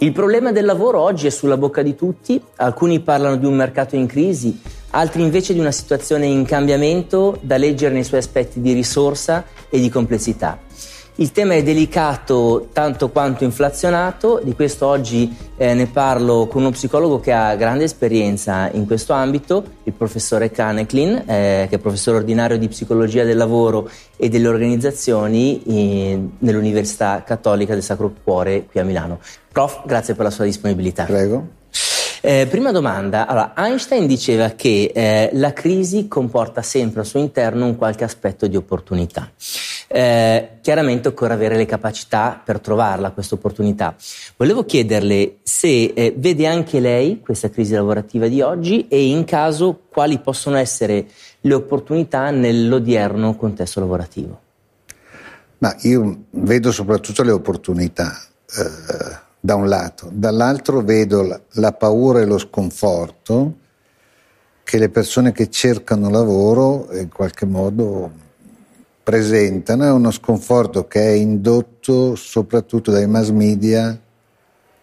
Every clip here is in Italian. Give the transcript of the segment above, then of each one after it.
Il problema del lavoro oggi è sulla bocca di tutti, alcuni parlano di un mercato in crisi, altri invece di una situazione in cambiamento da leggere nei suoi aspetti di risorsa e di complessità. Il tema è delicato tanto quanto inflazionato, di questo oggi eh, ne parlo con uno psicologo che ha grande esperienza in questo ambito, il professore Kaneklin, eh, che è professore ordinario di psicologia del lavoro e delle organizzazioni eh, nell'Università Cattolica del Sacro Cuore qui a Milano. Prof, grazie per la sua disponibilità. Prego. Eh, prima domanda, allora, Einstein diceva che eh, la crisi comporta sempre al suo interno un qualche aspetto di opportunità. Eh, chiaramente occorre avere le capacità per trovarla questa opportunità. Volevo chiederle se eh, vede anche lei questa crisi lavorativa di oggi e in caso quali possono essere le opportunità nell'odierno contesto lavorativo. Ma io vedo soprattutto le opportunità. Eh, da un lato, dall'altro vedo la, la paura e lo sconforto che le persone che cercano lavoro in qualche modo presentano, è uno sconforto che è indotto soprattutto dai mass media,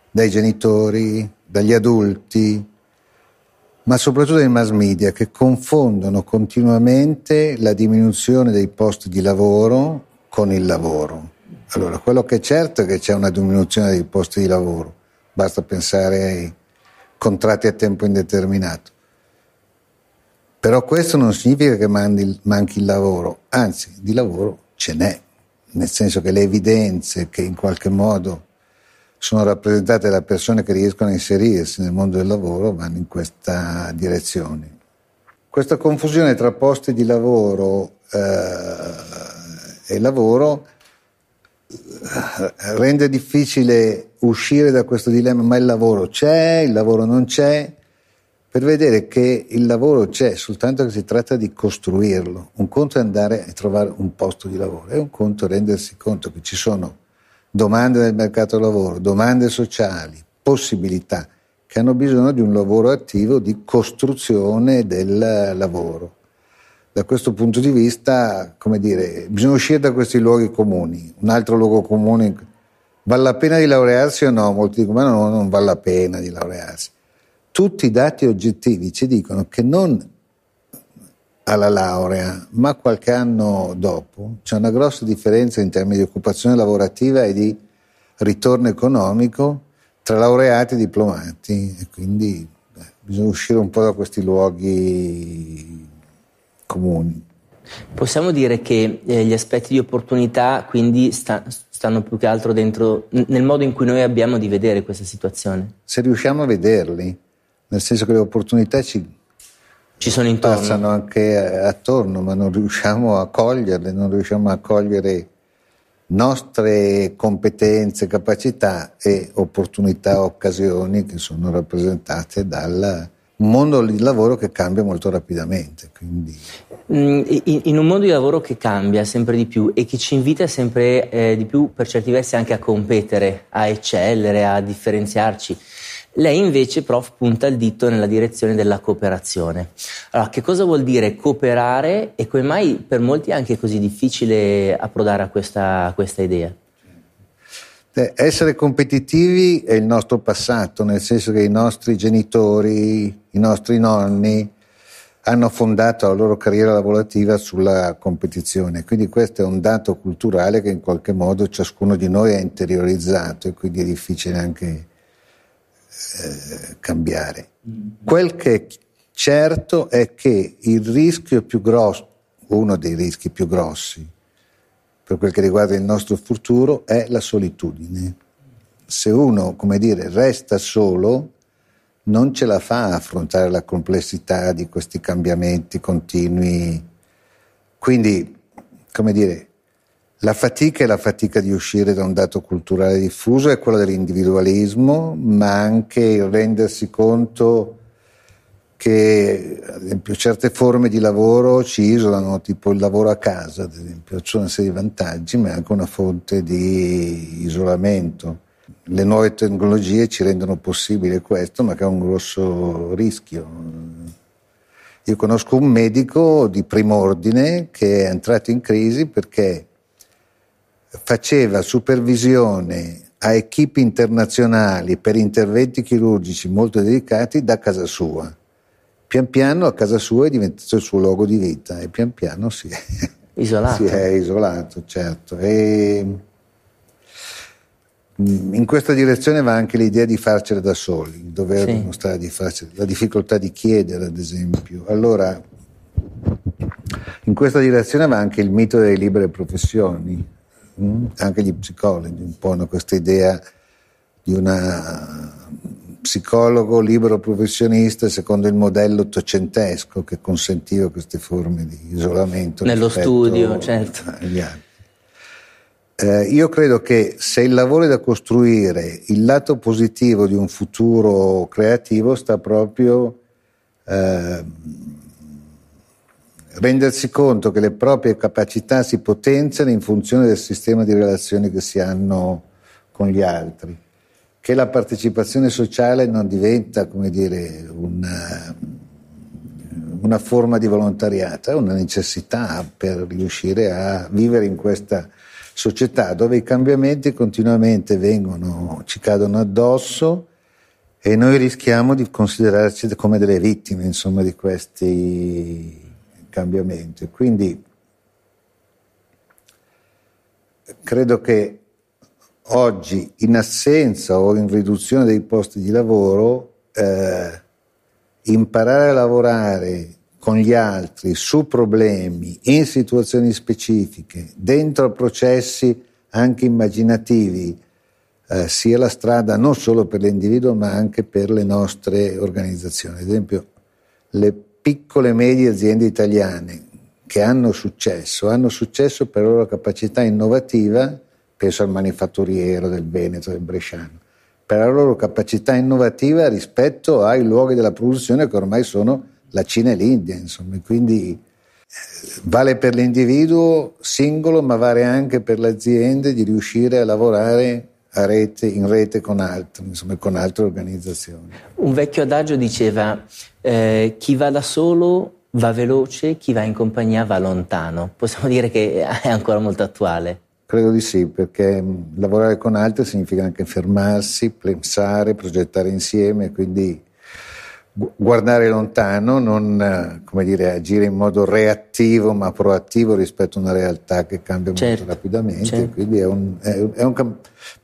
dai genitori, dagli adulti, ma soprattutto dai mass media che confondono continuamente la diminuzione dei posti di lavoro con il lavoro. Allora, quello che è certo è che c'è una diminuzione dei posti di lavoro, basta pensare ai contratti a tempo indeterminato. Però questo non significa che manchi il lavoro, anzi, di lavoro ce n'è, nel senso che le evidenze che in qualche modo sono rappresentate da persone che riescono a inserirsi nel mondo del lavoro vanno in questa direzione. Questa confusione tra posti di lavoro eh, e lavoro rende difficile uscire da questo dilemma, ma il lavoro c'è, il lavoro non c'è, per vedere che il lavoro c'è, soltanto che si tratta di costruirlo. Un conto è andare a trovare un posto di lavoro, è un conto rendersi conto che ci sono domande del mercato del lavoro, domande sociali, possibilità che hanno bisogno di un lavoro attivo di costruzione del lavoro da questo punto di vista, come dire, bisogna uscire da questi luoghi comuni. Un altro luogo comune, vale la pena di laurearsi o no? Molti dicono, ma no, non vale la pena di laurearsi. Tutti i dati oggettivi ci dicono che non alla laurea, ma qualche anno dopo, c'è una grossa differenza in termini di occupazione lavorativa e di ritorno economico tra laureati e diplomati. E quindi beh, bisogna uscire un po' da questi luoghi comuni. Possiamo dire che eh, gli aspetti di opportunità quindi sta, stanno più che altro dentro nel modo in cui noi abbiamo di vedere questa situazione. Se riusciamo a vederli, nel senso che le opportunità ci, ci sono intorno. Passano anche attorno, ma non riusciamo a coglierle, non riusciamo a cogliere nostre competenze, capacità e opportunità, occasioni che sono rappresentate dal mondo di lavoro che cambia molto rapidamente. Quindi... Mm, in un mondo di lavoro che cambia sempre di più e che ci invita sempre eh, di più per certi versi anche a competere, a eccellere, a differenziarci, Lei invece, prof, punta il dito nella direzione della cooperazione. Allora, che cosa vuol dire cooperare e come mai per molti è anche così difficile approdare a questa, a questa idea? Eh, essere competitivi è il nostro passato, nel senso che i nostri genitori, i nostri nonni hanno fondato la loro carriera lavorativa sulla competizione, quindi questo è un dato culturale che in qualche modo ciascuno di noi ha interiorizzato e quindi è difficile anche eh, cambiare. Quel che è certo è che il rischio più grosso, uno dei rischi più grossi per quel che riguarda il nostro futuro è la solitudine. Se uno, come dire, resta solo, non ce la fa a affrontare la complessità di questi cambiamenti continui. Quindi, come dire, la fatica è la fatica di uscire da un dato culturale diffuso, è quella dell'individualismo, ma anche il rendersi conto che ad esempio certe forme di lavoro ci isolano, tipo il lavoro a casa, ad esempio, sono una serie di vantaggi, ma è anche una fonte di isolamento. Le nuove tecnologie ci rendono possibile questo, ma che è un grosso rischio. Io conosco un medico di primo ordine che è entrato in crisi perché faceva supervisione a equip internazionali per interventi chirurgici molto delicati da casa sua pian piano a casa sua è diventato il suo luogo di vita e pian piano si è isolato. Si è isolato, certo. E mm, in questa direzione va anche l'idea di farcela da soli, dover sì. dimostrare di farcela, la difficoltà di chiedere, ad esempio. Allora, in questa direzione va anche il mito delle libere professioni? Anche gli psicologi un po' hanno questa idea di una psicologo libero professionista secondo il modello ottocentesco che consentiva queste forme di isolamento. Nello studio, certo. Eh, io credo che se il lavoro è da costruire, il lato positivo di un futuro creativo sta proprio eh, rendersi conto che le proprie capacità si potenziano in funzione del sistema di relazioni che si hanno con gli altri che la partecipazione sociale non diventa, come dire, una, una forma di volontariato, è una necessità per riuscire a vivere in questa società dove i cambiamenti continuamente vengono, ci cadono addosso e noi rischiamo di considerarci come delle vittime insomma, di questi cambiamenti. Quindi credo che oggi in assenza o in riduzione dei posti di lavoro, eh, imparare a lavorare con gli altri su problemi, in situazioni specifiche, dentro processi anche immaginativi, eh, sia la strada non solo per l'individuo ma anche per le nostre organizzazioni. Ad esempio, le piccole e medie aziende italiane che hanno successo, hanno successo per la loro capacità innovativa penso al manifatturiero del Veneto, del Bresciano, per la loro capacità innovativa rispetto ai luoghi della produzione che ormai sono la Cina e l'India, insomma, quindi eh, vale per l'individuo singolo, ma vale anche per le aziende di riuscire a lavorare rete, in rete con altri, insomma, con altre organizzazioni. Un vecchio adagio diceva eh, chi va da solo va veloce, chi va in compagnia va lontano. Possiamo dire che è ancora molto attuale. Credo di sì, perché mm, lavorare con altri significa anche fermarsi, pensare, progettare insieme, quindi guardare lontano, non come dire, agire in modo reattivo ma proattivo rispetto a una realtà che cambia certo, molto rapidamente. Certo. Quindi è un, è un,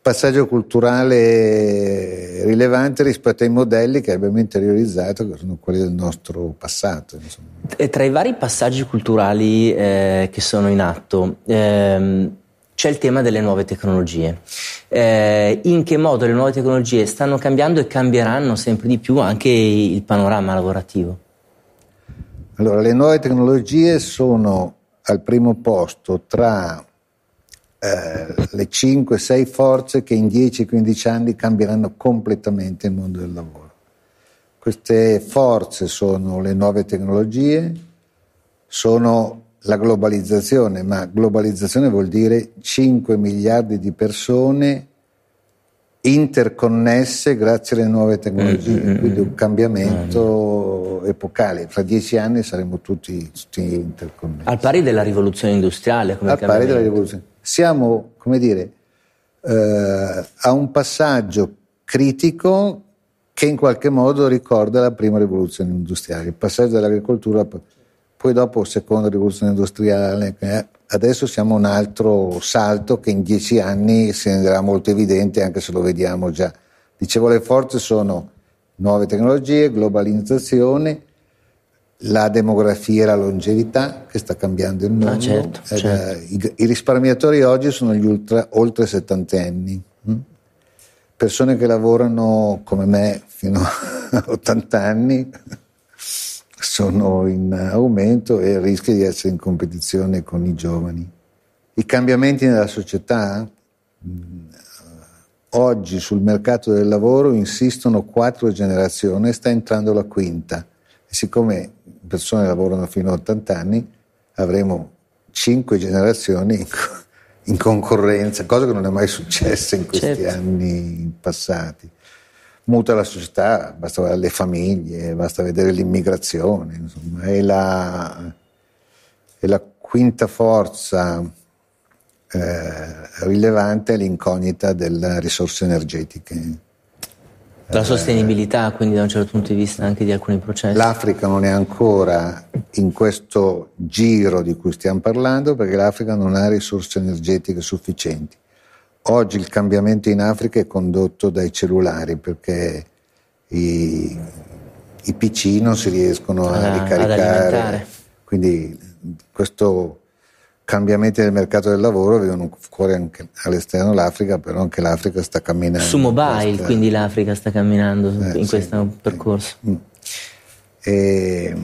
passaggio culturale rilevante rispetto ai modelli che abbiamo interiorizzato, che sono quelli del nostro passato. Insomma. E tra i vari passaggi culturali eh, che sono in atto, ehm, c'è il tema delle nuove tecnologie. Eh, in che modo le nuove tecnologie stanno cambiando e cambieranno sempre di più anche il panorama lavorativo? Allora, le nuove tecnologie sono al primo posto tra eh, le 5-6 forze che in 10-15 anni cambieranno completamente il mondo del lavoro. Queste forze sono le nuove tecnologie, sono la globalizzazione, ma globalizzazione vuol dire 5 miliardi di persone interconnesse grazie alle nuove tecnologie, Mm, mm, quindi mm. un cambiamento epocale. Fra dieci anni saremo tutti, tutti interconnessi. Al pari della rivoluzione industriale. Come Al pari della rivoluzione. Siamo, come dire, eh, a un passaggio critico che in qualche modo ricorda la prima rivoluzione industriale, il passaggio dall'agricoltura, p- poi dopo seconda rivoluzione industriale, eh, adesso siamo a un altro salto che in dieci anni si renderà molto evidente anche se lo vediamo già. Dicevo, le forze sono nuove tecnologie, globalizzazione, la demografia e la longevità che sta cambiando il mondo. certo, Eh, certo. i, i risparmiatori oggi sono gli ultra, oltre settantenni, hm? persone che lavorano come me fino a 80 anni sono in aumento e rischia di essere in competizione con i giovani. I cambiamenti nella società mh, oggi sul mercato del lavoro insistono quattro generazioni, sta entrando la quinta. E siccome persone lavorano fino a 80 anni, avremo cinque generazioni in concorrenza, cosa che non è mai successa in questi Certo. anni passati. Muta la società, basta vedere le famiglie, basta vedere l'immigrazione, insomma, è la, è la quinta forza eh, rilevante è l'incognita delle risorse energetiche. La sostenibilità, quindi da un certo punto di vista anche di alcuni processi. L'Africa non è ancora in questo giro di cui stiamo parlando perché l'Africa non ha risorse energetiche sufficienti. Oggi il cambiamento in Africa è condotto dai cellulari perché i, i PC non si riescono a Ah, ad ricaricare. Quindi questo cambiamento del mercato del lavoro vedono fuori anche all'esterno l'Africa, però anche l'Africa sta camminando. Su mobile, questa- quindi l'Africa sta camminando Eh, in sì, questo sì. percorso. Mm. E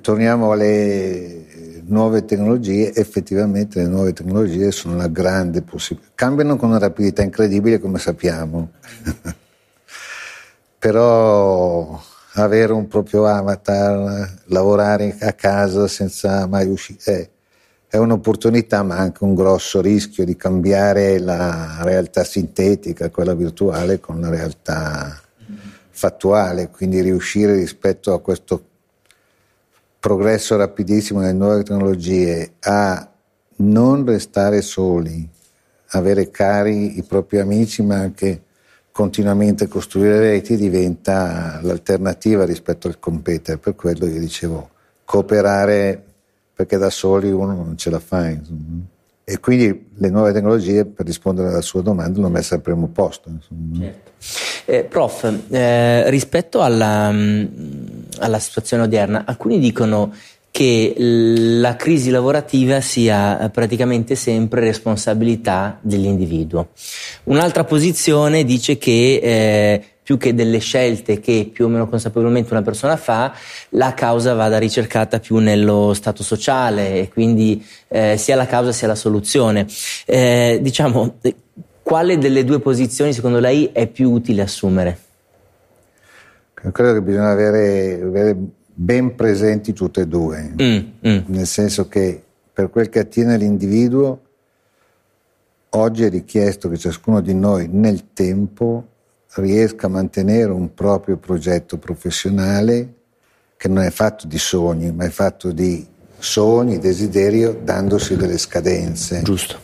torniamo alle nuove tecnologie, effettivamente le nuove tecnologie sono una grande possibilità, cambiano con una rapidità incredibile come sappiamo, però avere un proprio avatar, lavorare a casa senza mai uscire, è, è un'opportunità ma anche un grosso rischio di cambiare la realtà sintetica, quella virtuale, con la realtà fattuale, quindi riuscire rispetto a questo progresso rapidissimo nelle nuove tecnologie a non restare soli, avere cari i propri amici, ma anche continuamente costruire reti diventa l'alternativa rispetto al competere. Per quello io dicevo cooperare perché da soli uno non ce la fa. insomma. E quindi le nuove tecnologie, per rispondere alla sua domanda, l'ho messa al primo posto. insomma. Eh, prof, eh, rispetto alla, mh, alla situazione odierna, alcuni dicono che la crisi lavorativa sia eh, praticamente sempre responsabilità dell'individuo. Un'altra posizione dice che eh, più che delle scelte che più o meno consapevolmente una persona fa, la causa vada ricercata più nello stato sociale e quindi eh, sia la causa sia la soluzione. Eh, diciamo, quale delle due posizioni secondo lei è più utile assumere? Credo che bisogna avere, avere ben presenti tutte e due, Mm, mm. nel senso che per quel che attiene all'individuo, oggi è richiesto che ciascuno di noi nel tempo riesca a mantenere un proprio progetto professionale che non è fatto di sogni, ma è fatto di sogni, desiderio, dandosi delle scadenze. Giusto.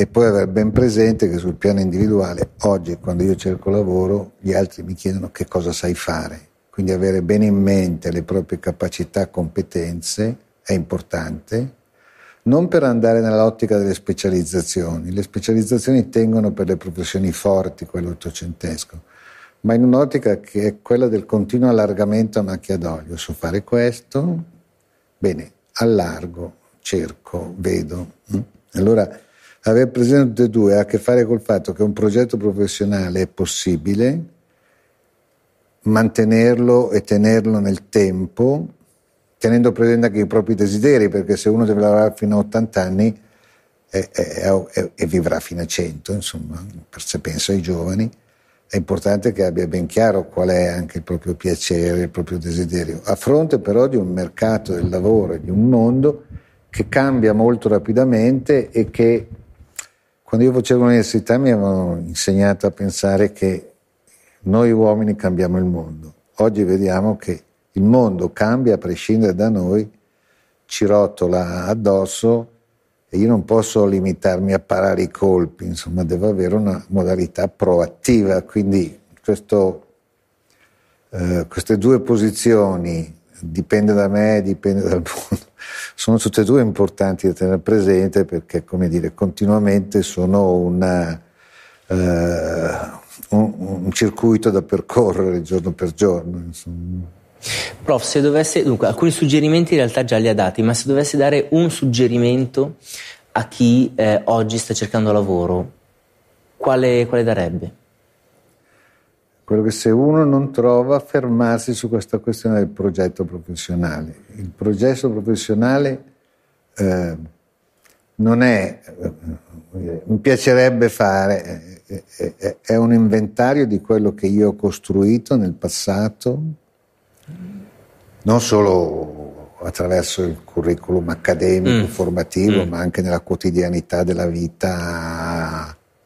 E poi avere ben presente che sul piano individuale, oggi quando io cerco lavoro, gli altri mi chiedono che cosa sai fare. Quindi avere bene in mente le proprie capacità e competenze è importante, non per andare nell'ottica delle specializzazioni. Le specializzazioni tengono per le professioni forti, quello ottocentesco, ma in un'ottica che è quella del continuo allargamento a macchia d'olio. So fare questo, bene, allargo, cerco, vedo. Allora, aver presente tutte e due ha a che fare col fatto che un progetto professionale è possibile, mantenerlo e tenerlo nel tempo, tenendo presente anche i propri desideri, perché se uno deve lavorare fino a 80 anni e, e- e- vivrà fino a 100, insomma, se penso ai giovani, è importante che abbia ben chiaro qual è anche il proprio piacere, il proprio desiderio, a fronte però di un mercato del lavoro e di un mondo che cambia molto rapidamente e che Quando io facevo l'università mi avevano insegnato a pensare che noi uomini cambiamo il mondo. Oggi vediamo che il mondo cambia a prescindere da noi, ci rotola addosso e io non posso limitarmi a parare i colpi, insomma devo avere una modalità proattiva, quindi questo, eh, queste due posizioni, dipende da me, dipende dal mondo, sono tutte e due importanti da tenere presente perché, come dire, continuamente sono una, uh, un, un, circuito da percorrere giorno per giorno. Insomma. Prof, se dovesse, dunque, alcuni suggerimenti in realtà già li ha dati, ma se dovesse dare un suggerimento a chi eh, oggi sta cercando lavoro, quale, quale darebbe? Quello che se uno non trova fermarsi su questa questione del progetto professionale. Il progetto professionale eh, non è, eh, mi piacerebbe fare, eh, eh, è un inventario di quello che io ho costruito nel passato, non solo attraverso il curriculum accademico, mm. formativo, mm. ma anche nella quotidianità della vita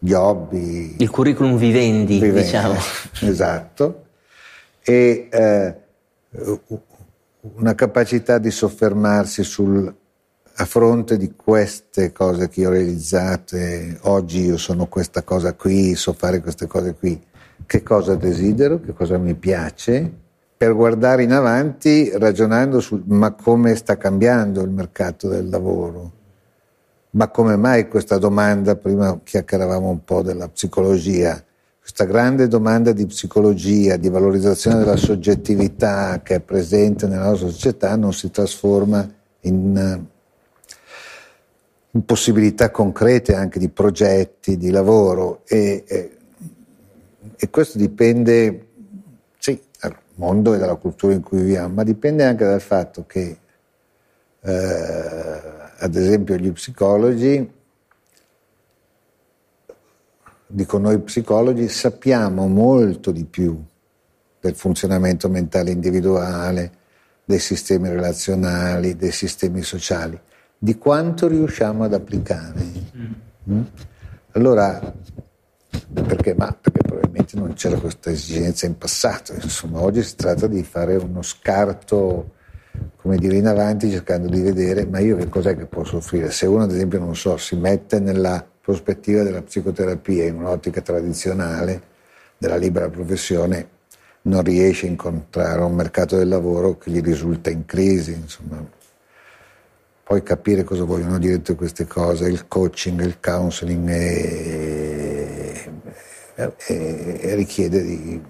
gli hobby. Il curriculum vivendi, vivendi diciamo. Esatto. E eh, una capacità di soffermarsi sul, a fronte di queste cose che ho realizzate, oggi io sono questa cosa qui, so fare queste cose qui, che cosa desidero, che cosa mi piace, per guardare in avanti ragionando su ma come sta cambiando il mercato del lavoro ma come mai questa domanda, prima chiacchieravamo un po' della psicologia, questa grande domanda di psicologia, di valorizzazione della soggettività che è presente nella nostra società non si trasforma in, in possibilità concrete anche di progetti, di lavoro e, e, e questo dipende sì, dal mondo e dalla cultura in cui viviamo, ma dipende anche dal fatto che eh, ad esempio gli psicologi, dico noi psicologi, sappiamo molto di più del funzionamento mentale individuale, dei sistemi relazionali, dei sistemi sociali, di quanto riusciamo ad applicare. Mm? Allora, perché? Ma perché probabilmente non c'era questa esigenza in passato, insomma, oggi si tratta di fare uno scarto come dire, in avanti cercando di vedere ma io che cos'è che posso offrire. Se uno ad esempio, non so, si mette nella prospettiva della psicoterapia in un'ottica tradizionale della libera professione, non riesce a incontrare un mercato del lavoro che gli risulta in crisi, insomma. Poi capire cosa vogliono dire tutte queste cose, il coaching, il counseling e, e, e richiede di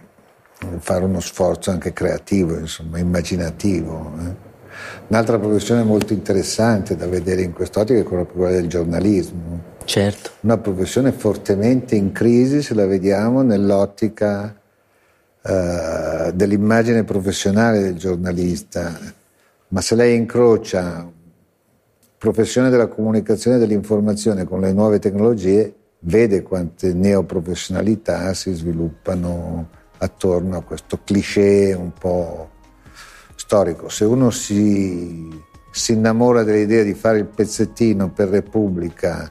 fare uno sforzo anche creativo, insomma, immaginativo. Eh. Un'altra professione molto interessante da vedere in quest'ottica è quella del giornalismo. Certo. Una professione fortemente in crisi se la vediamo nell'ottica uh, dell'immagine professionale del giornalista, ma se lei incrocia professione della comunicazione e dell'informazione con le nuove tecnologie, vede quante neoprofessionalità si sviluppano attorno a questo cliché un po' storico. Se uno si, si innamora dell'idea di fare il pezzettino per Repubblica,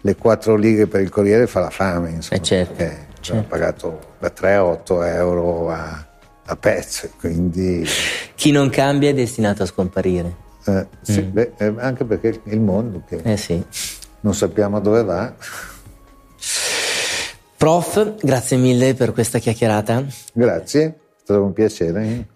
le quattro righe per il Corriere, fa la fame, insomma, eh certo, perché certo. pagato da 3 a 8 euro a, a pezzo, quindi... Chi non cambia è destinato a scomparire. Eh, sì, mm. beh, eh, anche perché il mondo che eh sì. non sappiamo dove va. Prof, grazie mille per questa chiacchierata. Grazie, è stato un piacere.